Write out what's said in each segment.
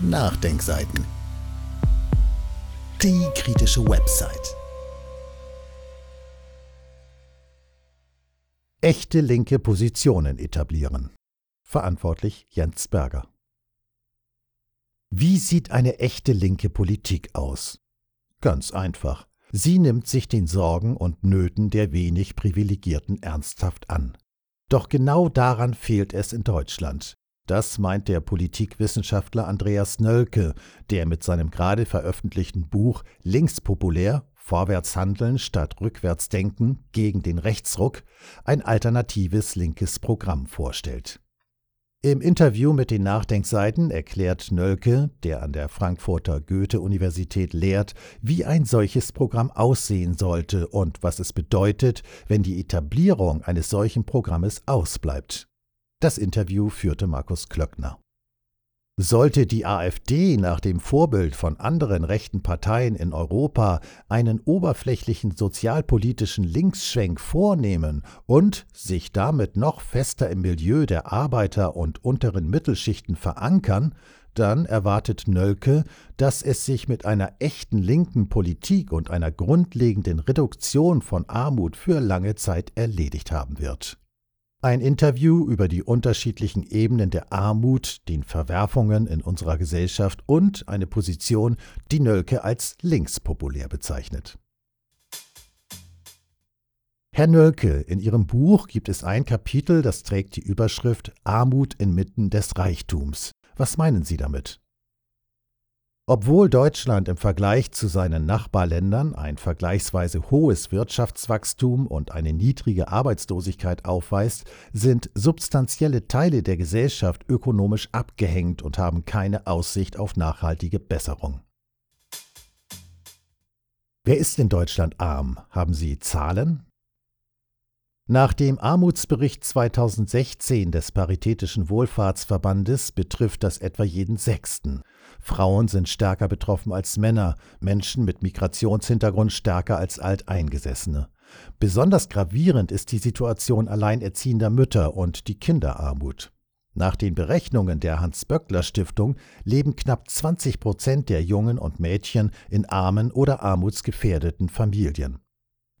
Nachdenkseiten. Die kritische Website. Echte linke Positionen etablieren. Verantwortlich Jens Berger. Wie sieht eine echte linke Politik aus? Ganz einfach. Sie nimmt sich den Sorgen und Nöten der wenig Privilegierten ernsthaft an. Doch genau daran fehlt es in Deutschland. Das meint der Politikwissenschaftler Andreas Nölke, der mit seinem gerade veröffentlichten Buch Linkspopulär Vorwärts handeln statt rückwärts denken gegen den Rechtsruck ein alternatives linkes Programm vorstellt. Im Interview mit den Nachdenkseiten erklärt Nölke, der an der Frankfurter Goethe-Universität lehrt, wie ein solches Programm aussehen sollte und was es bedeutet, wenn die Etablierung eines solchen Programmes ausbleibt. Das Interview führte Markus Klöckner. Sollte die AfD nach dem Vorbild von anderen rechten Parteien in Europa einen oberflächlichen sozialpolitischen Linksschwenk vornehmen und sich damit noch fester im Milieu der Arbeiter und unteren Mittelschichten verankern, dann erwartet Nölke, dass es sich mit einer echten linken Politik und einer grundlegenden Reduktion von Armut für lange Zeit erledigt haben wird. Ein Interview über die unterschiedlichen Ebenen der Armut, den Verwerfungen in unserer Gesellschaft und eine Position, die Nölke als linkspopulär bezeichnet. Herr Nölke, in Ihrem Buch gibt es ein Kapitel, das trägt die Überschrift Armut inmitten des Reichtums. Was meinen Sie damit? Obwohl Deutschland im Vergleich zu seinen Nachbarländern ein vergleichsweise hohes Wirtschaftswachstum und eine niedrige Arbeitslosigkeit aufweist, sind substanzielle Teile der Gesellschaft ökonomisch abgehängt und haben keine Aussicht auf nachhaltige Besserung. Wer ist in Deutschland arm? Haben Sie Zahlen? Nach dem Armutsbericht 2016 des Paritätischen Wohlfahrtsverbandes betrifft das etwa jeden Sechsten. Frauen sind stärker betroffen als Männer, Menschen mit Migrationshintergrund stärker als Alteingesessene. Besonders gravierend ist die Situation alleinerziehender Mütter und die Kinderarmut. Nach den Berechnungen der Hans-Böckler-Stiftung leben knapp 20 Prozent der Jungen und Mädchen in armen oder armutsgefährdeten Familien.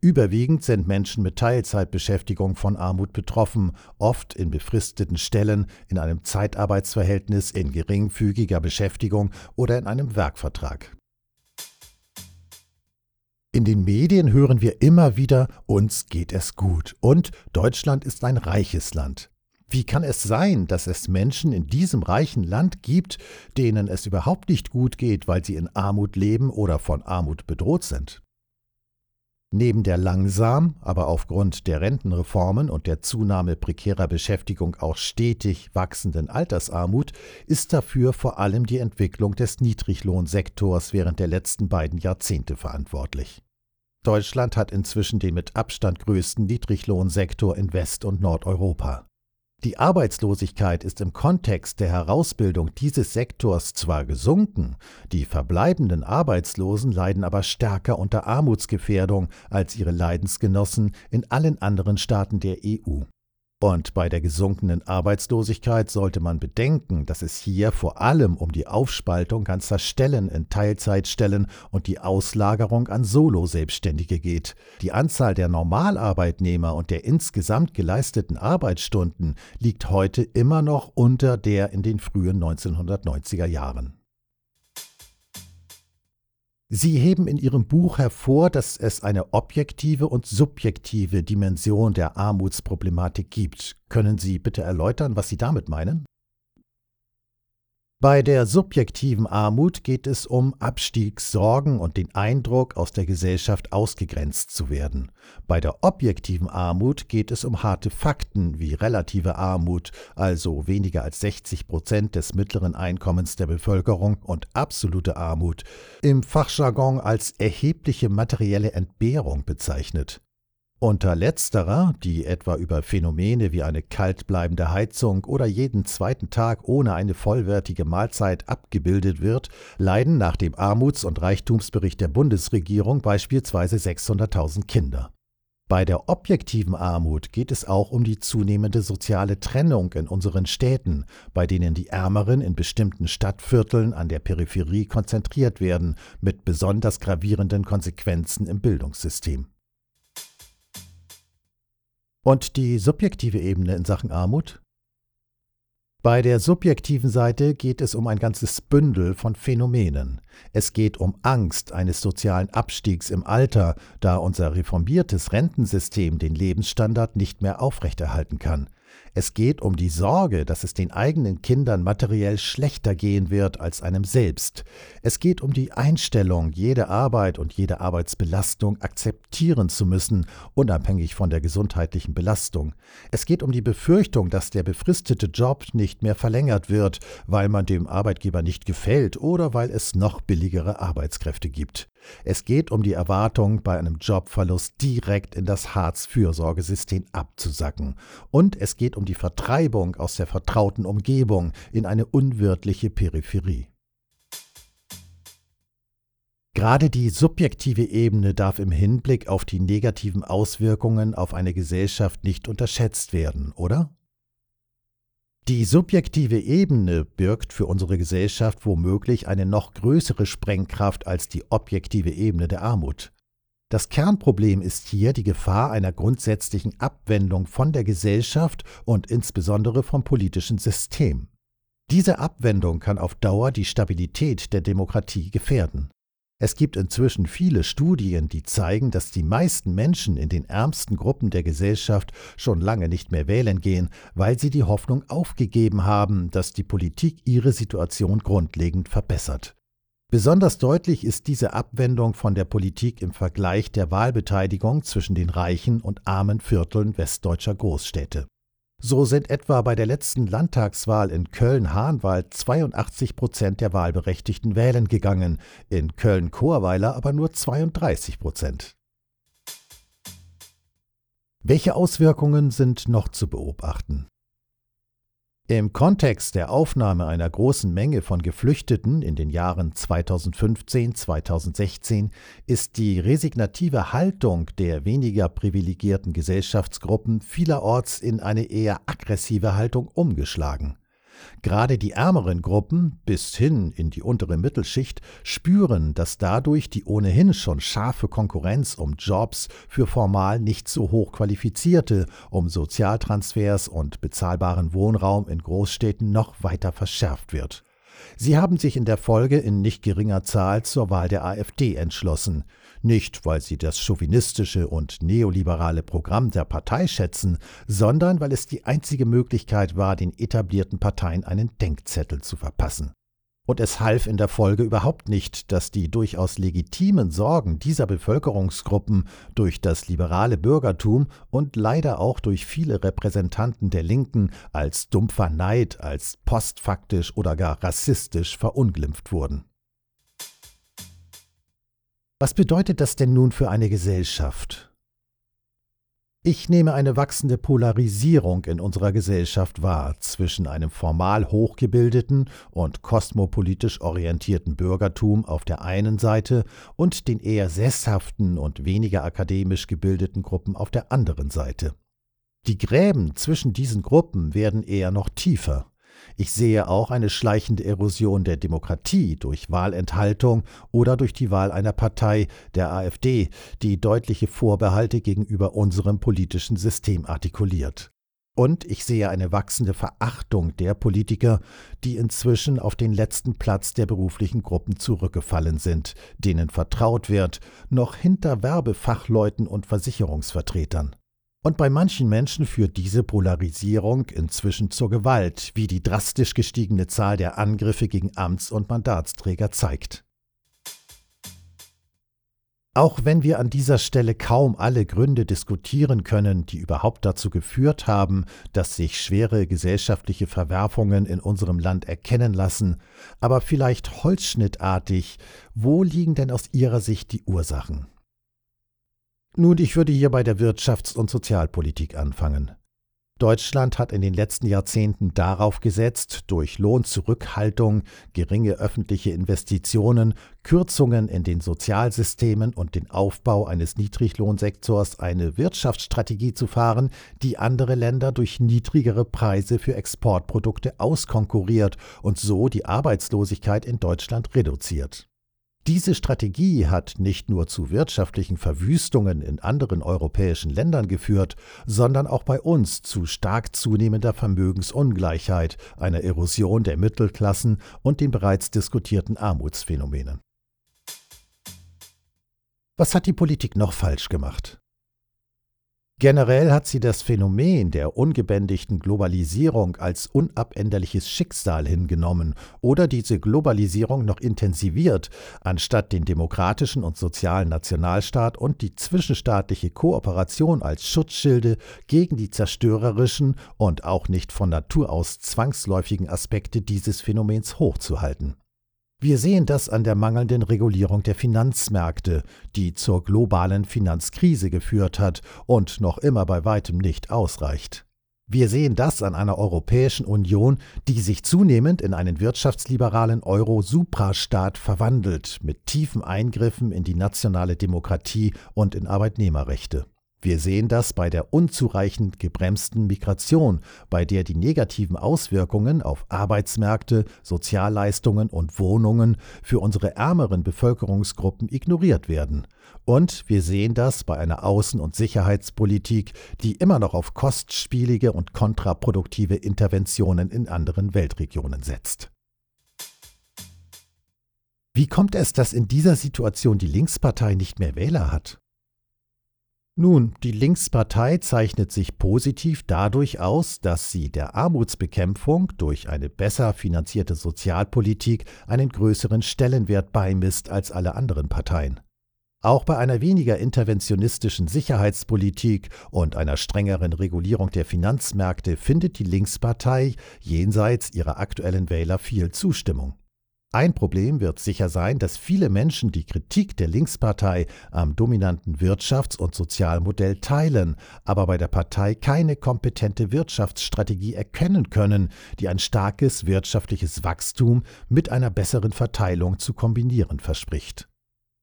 Überwiegend sind Menschen mit Teilzeitbeschäftigung von Armut betroffen, oft in befristeten Stellen, in einem Zeitarbeitsverhältnis, in geringfügiger Beschäftigung oder in einem Werkvertrag. In den Medien hören wir immer wieder, uns geht es gut und Deutschland ist ein reiches Land. Wie kann es sein, dass es Menschen in diesem reichen Land gibt, denen es überhaupt nicht gut geht, weil sie in Armut leben oder von Armut bedroht sind? Neben der langsam, aber aufgrund der Rentenreformen und der Zunahme prekärer Beschäftigung auch stetig wachsenden Altersarmut ist dafür vor allem die Entwicklung des Niedriglohnsektors während der letzten beiden Jahrzehnte verantwortlich. Deutschland hat inzwischen den mit Abstand größten Niedriglohnsektor in West- und Nordeuropa. Die Arbeitslosigkeit ist im Kontext der Herausbildung dieses Sektors zwar gesunken, die verbleibenden Arbeitslosen leiden aber stärker unter Armutsgefährdung als ihre Leidensgenossen in allen anderen Staaten der EU. Und bei der gesunkenen Arbeitslosigkeit sollte man bedenken, dass es hier vor allem um die Aufspaltung ganzer Stellen in Teilzeitstellen und die Auslagerung an Solo-Selbstständige geht. Die Anzahl der Normalarbeitnehmer und der insgesamt geleisteten Arbeitsstunden liegt heute immer noch unter der in den frühen 1990er Jahren. Sie heben in Ihrem Buch hervor, dass es eine objektive und subjektive Dimension der Armutsproblematik gibt. Können Sie bitte erläutern, was Sie damit meinen? Bei der subjektiven Armut geht es um Abstiegssorgen und den Eindruck, aus der Gesellschaft ausgegrenzt zu werden. Bei der objektiven Armut geht es um harte Fakten wie relative Armut, also weniger als 60 Prozent des mittleren Einkommens der Bevölkerung und absolute Armut, im Fachjargon als erhebliche materielle Entbehrung bezeichnet. Unter letzterer, die etwa über Phänomene wie eine kaltbleibende Heizung oder jeden zweiten Tag ohne eine vollwertige Mahlzeit abgebildet wird, leiden nach dem Armuts- und Reichtumsbericht der Bundesregierung beispielsweise 600.000 Kinder. Bei der objektiven Armut geht es auch um die zunehmende soziale Trennung in unseren Städten, bei denen die Ärmeren in bestimmten Stadtvierteln an der Peripherie konzentriert werden, mit besonders gravierenden Konsequenzen im Bildungssystem. Und die subjektive Ebene in Sachen Armut? Bei der subjektiven Seite geht es um ein ganzes Bündel von Phänomenen. Es geht um Angst eines sozialen Abstiegs im Alter, da unser reformiertes Rentensystem den Lebensstandard nicht mehr aufrechterhalten kann. Es geht um die Sorge, dass es den eigenen Kindern materiell schlechter gehen wird als einem selbst. Es geht um die Einstellung, jede Arbeit und jede Arbeitsbelastung akzeptieren zu müssen, unabhängig von der gesundheitlichen Belastung. Es geht um die Befürchtung, dass der befristete Job nicht mehr verlängert wird, weil man dem Arbeitgeber nicht gefällt oder weil es noch billigere Arbeitskräfte gibt. Es geht um die Erwartung, bei einem Jobverlust direkt in das Hartz-Fürsorgesystem abzusacken. Und es geht um die Vertreibung aus der vertrauten Umgebung in eine unwirtliche Peripherie. Gerade die subjektive Ebene darf im Hinblick auf die negativen Auswirkungen auf eine Gesellschaft nicht unterschätzt werden, oder? Die subjektive Ebene birgt für unsere Gesellschaft womöglich eine noch größere Sprengkraft als die objektive Ebene der Armut. Das Kernproblem ist hier die Gefahr einer grundsätzlichen Abwendung von der Gesellschaft und insbesondere vom politischen System. Diese Abwendung kann auf Dauer die Stabilität der Demokratie gefährden. Es gibt inzwischen viele Studien, die zeigen, dass die meisten Menschen in den ärmsten Gruppen der Gesellschaft schon lange nicht mehr wählen gehen, weil sie die Hoffnung aufgegeben haben, dass die Politik ihre Situation grundlegend verbessert. Besonders deutlich ist diese Abwendung von der Politik im Vergleich der Wahlbeteiligung zwischen den reichen und armen Vierteln westdeutscher Großstädte. So sind etwa bei der letzten Landtagswahl in Köln-Hahnwald 82 Prozent der Wahlberechtigten wählen gegangen, in Köln-Chorweiler aber nur 32 Prozent. Welche Auswirkungen sind noch zu beobachten? Im Kontext der Aufnahme einer großen Menge von Geflüchteten in den Jahren 2015-2016 ist die resignative Haltung der weniger privilegierten Gesellschaftsgruppen vielerorts in eine eher aggressive Haltung umgeschlagen. Gerade die ärmeren Gruppen bis hin in die untere Mittelschicht spüren, dass dadurch die ohnehin schon scharfe Konkurrenz um Jobs für formal nicht so hoch qualifizierte, um Sozialtransfers und bezahlbaren Wohnraum in Großstädten noch weiter verschärft wird. Sie haben sich in der Folge in nicht geringer Zahl zur Wahl der AfD entschlossen, nicht weil sie das chauvinistische und neoliberale Programm der Partei schätzen, sondern weil es die einzige Möglichkeit war, den etablierten Parteien einen Denkzettel zu verpassen. Und es half in der Folge überhaupt nicht, dass die durchaus legitimen Sorgen dieser Bevölkerungsgruppen durch das liberale Bürgertum und leider auch durch viele Repräsentanten der Linken als dumpfer Neid, als postfaktisch oder gar rassistisch verunglimpft wurden. Was bedeutet das denn nun für eine Gesellschaft? Ich nehme eine wachsende Polarisierung in unserer Gesellschaft wahr zwischen einem formal hochgebildeten und kosmopolitisch orientierten Bürgertum auf der einen Seite und den eher sesshaften und weniger akademisch gebildeten Gruppen auf der anderen Seite. Die Gräben zwischen diesen Gruppen werden eher noch tiefer. Ich sehe auch eine schleichende Erosion der Demokratie durch Wahlenthaltung oder durch die Wahl einer Partei, der AfD, die deutliche Vorbehalte gegenüber unserem politischen System artikuliert. Und ich sehe eine wachsende Verachtung der Politiker, die inzwischen auf den letzten Platz der beruflichen Gruppen zurückgefallen sind, denen vertraut wird, noch hinter Werbefachleuten und Versicherungsvertretern. Und bei manchen Menschen führt diese Polarisierung inzwischen zur Gewalt, wie die drastisch gestiegene Zahl der Angriffe gegen Amts- und Mandatsträger zeigt. Auch wenn wir an dieser Stelle kaum alle Gründe diskutieren können, die überhaupt dazu geführt haben, dass sich schwere gesellschaftliche Verwerfungen in unserem Land erkennen lassen, aber vielleicht holzschnittartig, wo liegen denn aus Ihrer Sicht die Ursachen? Nun, ich würde hier bei der Wirtschafts- und Sozialpolitik anfangen. Deutschland hat in den letzten Jahrzehnten darauf gesetzt, durch Lohnzurückhaltung, geringe öffentliche Investitionen, Kürzungen in den Sozialsystemen und den Aufbau eines Niedriglohnsektors eine Wirtschaftsstrategie zu fahren, die andere Länder durch niedrigere Preise für Exportprodukte auskonkurriert und so die Arbeitslosigkeit in Deutschland reduziert. Diese Strategie hat nicht nur zu wirtschaftlichen Verwüstungen in anderen europäischen Ländern geführt, sondern auch bei uns zu stark zunehmender Vermögensungleichheit, einer Erosion der Mittelklassen und den bereits diskutierten Armutsphänomenen. Was hat die Politik noch falsch gemacht? Generell hat sie das Phänomen der ungebändigten Globalisierung als unabänderliches Schicksal hingenommen oder diese Globalisierung noch intensiviert, anstatt den demokratischen und sozialen Nationalstaat und die zwischenstaatliche Kooperation als Schutzschilde gegen die zerstörerischen und auch nicht von Natur aus zwangsläufigen Aspekte dieses Phänomens hochzuhalten. Wir sehen das an der mangelnden Regulierung der Finanzmärkte, die zur globalen Finanzkrise geführt hat und noch immer bei weitem nicht ausreicht. Wir sehen das an einer Europäischen Union, die sich zunehmend in einen wirtschaftsliberalen Euro-Suprastaat verwandelt, mit tiefen Eingriffen in die nationale Demokratie und in Arbeitnehmerrechte. Wir sehen das bei der unzureichend gebremsten Migration, bei der die negativen Auswirkungen auf Arbeitsmärkte, Sozialleistungen und Wohnungen für unsere ärmeren Bevölkerungsgruppen ignoriert werden. Und wir sehen das bei einer Außen- und Sicherheitspolitik, die immer noch auf kostspielige und kontraproduktive Interventionen in anderen Weltregionen setzt. Wie kommt es, dass in dieser Situation die Linkspartei nicht mehr Wähler hat? Nun, die Linkspartei zeichnet sich positiv dadurch aus, dass sie der Armutsbekämpfung durch eine besser finanzierte Sozialpolitik einen größeren Stellenwert beimisst als alle anderen Parteien. Auch bei einer weniger interventionistischen Sicherheitspolitik und einer strengeren Regulierung der Finanzmärkte findet die Linkspartei jenseits ihrer aktuellen Wähler viel Zustimmung. Ein Problem wird sicher sein, dass viele Menschen die Kritik der Linkspartei am dominanten Wirtschafts- und Sozialmodell teilen, aber bei der Partei keine kompetente Wirtschaftsstrategie erkennen können, die ein starkes wirtschaftliches Wachstum mit einer besseren Verteilung zu kombinieren verspricht.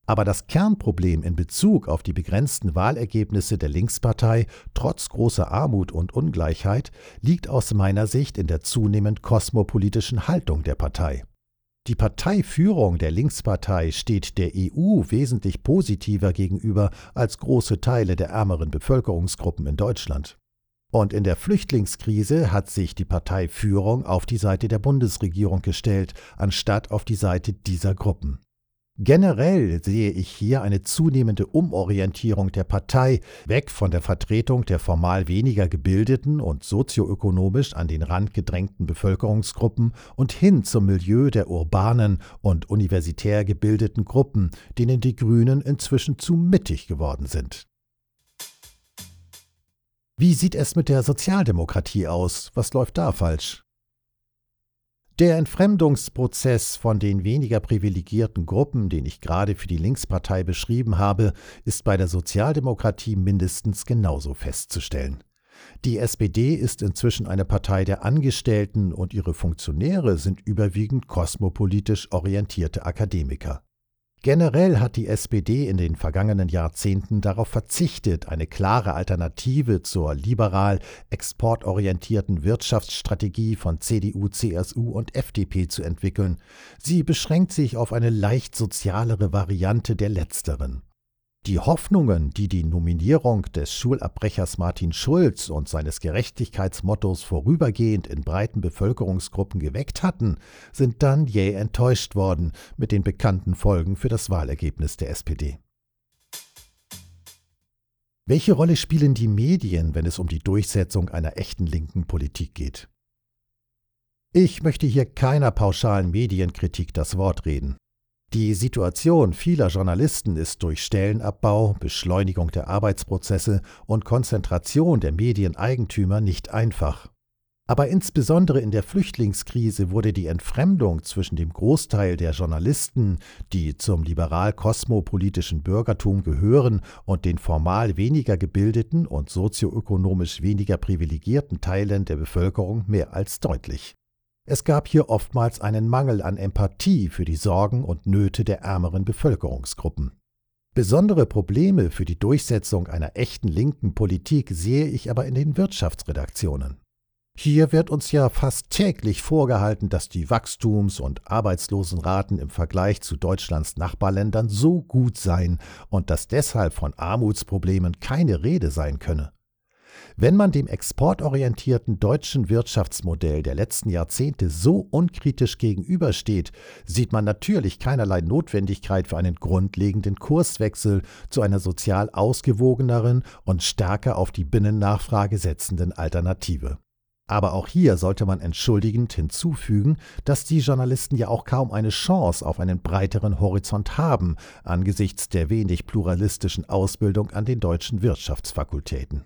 Aber das Kernproblem in Bezug auf die begrenzten Wahlergebnisse der Linkspartei trotz großer Armut und Ungleichheit liegt aus meiner Sicht in der zunehmend kosmopolitischen Haltung der Partei. Die Parteiführung der Linkspartei steht der EU wesentlich positiver gegenüber als große Teile der ärmeren Bevölkerungsgruppen in Deutschland. Und in der Flüchtlingskrise hat sich die Parteiführung auf die Seite der Bundesregierung gestellt, anstatt auf die Seite dieser Gruppen. Generell sehe ich hier eine zunehmende Umorientierung der Partei weg von der Vertretung der formal weniger gebildeten und sozioökonomisch an den Rand gedrängten Bevölkerungsgruppen und hin zum Milieu der urbanen und universitär gebildeten Gruppen, denen die Grünen inzwischen zu mittig geworden sind. Wie sieht es mit der Sozialdemokratie aus? Was läuft da falsch? Der Entfremdungsprozess von den weniger privilegierten Gruppen, den ich gerade für die Linkspartei beschrieben habe, ist bei der Sozialdemokratie mindestens genauso festzustellen. Die SPD ist inzwischen eine Partei der Angestellten und ihre Funktionäre sind überwiegend kosmopolitisch orientierte Akademiker. Generell hat die SPD in den vergangenen Jahrzehnten darauf verzichtet, eine klare Alternative zur liberal exportorientierten Wirtschaftsstrategie von CDU, CSU und FDP zu entwickeln. Sie beschränkt sich auf eine leicht sozialere Variante der letzteren. Die Hoffnungen, die die Nominierung des Schulabbrechers Martin Schulz und seines Gerechtigkeitsmottos vorübergehend in breiten Bevölkerungsgruppen geweckt hatten, sind dann jäh enttäuscht worden mit den bekannten Folgen für das Wahlergebnis der SPD. Welche Rolle spielen die Medien, wenn es um die Durchsetzung einer echten linken Politik geht? Ich möchte hier keiner pauschalen Medienkritik das Wort reden. Die Situation vieler Journalisten ist durch Stellenabbau, Beschleunigung der Arbeitsprozesse und Konzentration der Medieneigentümer nicht einfach. Aber insbesondere in der Flüchtlingskrise wurde die Entfremdung zwischen dem Großteil der Journalisten, die zum liberal-kosmopolitischen Bürgertum gehören, und den formal weniger gebildeten und sozioökonomisch weniger privilegierten Teilen der Bevölkerung mehr als deutlich. Es gab hier oftmals einen Mangel an Empathie für die Sorgen und Nöte der ärmeren Bevölkerungsgruppen. Besondere Probleme für die Durchsetzung einer echten linken Politik sehe ich aber in den Wirtschaftsredaktionen. Hier wird uns ja fast täglich vorgehalten, dass die Wachstums- und Arbeitslosenraten im Vergleich zu Deutschlands Nachbarländern so gut seien und dass deshalb von Armutsproblemen keine Rede sein könne. Wenn man dem exportorientierten deutschen Wirtschaftsmodell der letzten Jahrzehnte so unkritisch gegenübersteht, sieht man natürlich keinerlei Notwendigkeit für einen grundlegenden Kurswechsel zu einer sozial ausgewogeneren und stärker auf die Binnennachfrage setzenden Alternative. Aber auch hier sollte man entschuldigend hinzufügen, dass die Journalisten ja auch kaum eine Chance auf einen breiteren Horizont haben angesichts der wenig pluralistischen Ausbildung an den deutschen Wirtschaftsfakultäten.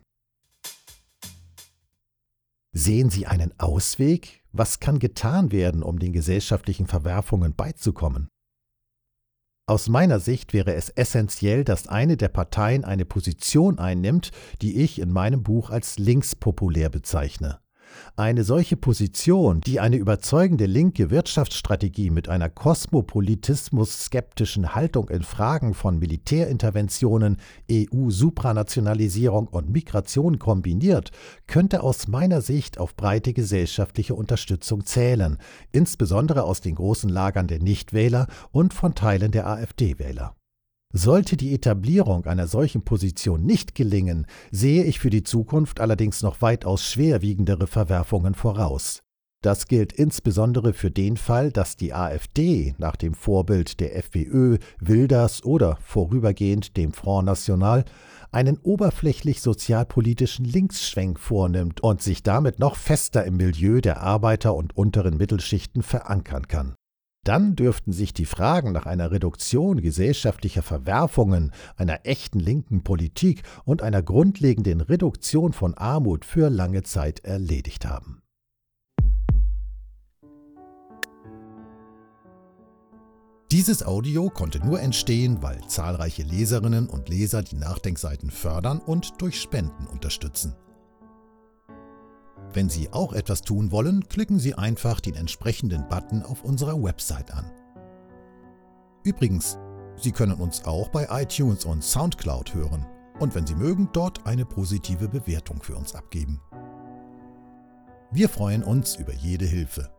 Sehen Sie einen Ausweg? Was kann getan werden, um den gesellschaftlichen Verwerfungen beizukommen? Aus meiner Sicht wäre es essentiell, dass eine der Parteien eine Position einnimmt, die ich in meinem Buch als linkspopulär bezeichne. Eine solche Position, die eine überzeugende linke Wirtschaftsstrategie mit einer kosmopolitismus-skeptischen Haltung in Fragen von Militärinterventionen, EU-Supranationalisierung und Migration kombiniert, könnte aus meiner Sicht auf breite gesellschaftliche Unterstützung zählen, insbesondere aus den großen Lagern der Nichtwähler und von Teilen der AfD-Wähler. Sollte die Etablierung einer solchen Position nicht gelingen, sehe ich für die Zukunft allerdings noch weitaus schwerwiegendere Verwerfungen voraus. Das gilt insbesondere für den Fall, dass die AfD nach dem Vorbild der FPÖ, Wilders oder vorübergehend dem Front National einen oberflächlich sozialpolitischen Linksschwenk vornimmt und sich damit noch fester im Milieu der Arbeiter- und unteren Mittelschichten verankern kann. Dann dürften sich die Fragen nach einer Reduktion gesellschaftlicher Verwerfungen, einer echten linken Politik und einer grundlegenden Reduktion von Armut für lange Zeit erledigt haben. Dieses Audio konnte nur entstehen, weil zahlreiche Leserinnen und Leser die Nachdenkseiten fördern und durch Spenden unterstützen. Wenn Sie auch etwas tun wollen, klicken Sie einfach den entsprechenden Button auf unserer Website an. Übrigens, Sie können uns auch bei iTunes und SoundCloud hören und wenn Sie mögen, dort eine positive Bewertung für uns abgeben. Wir freuen uns über jede Hilfe.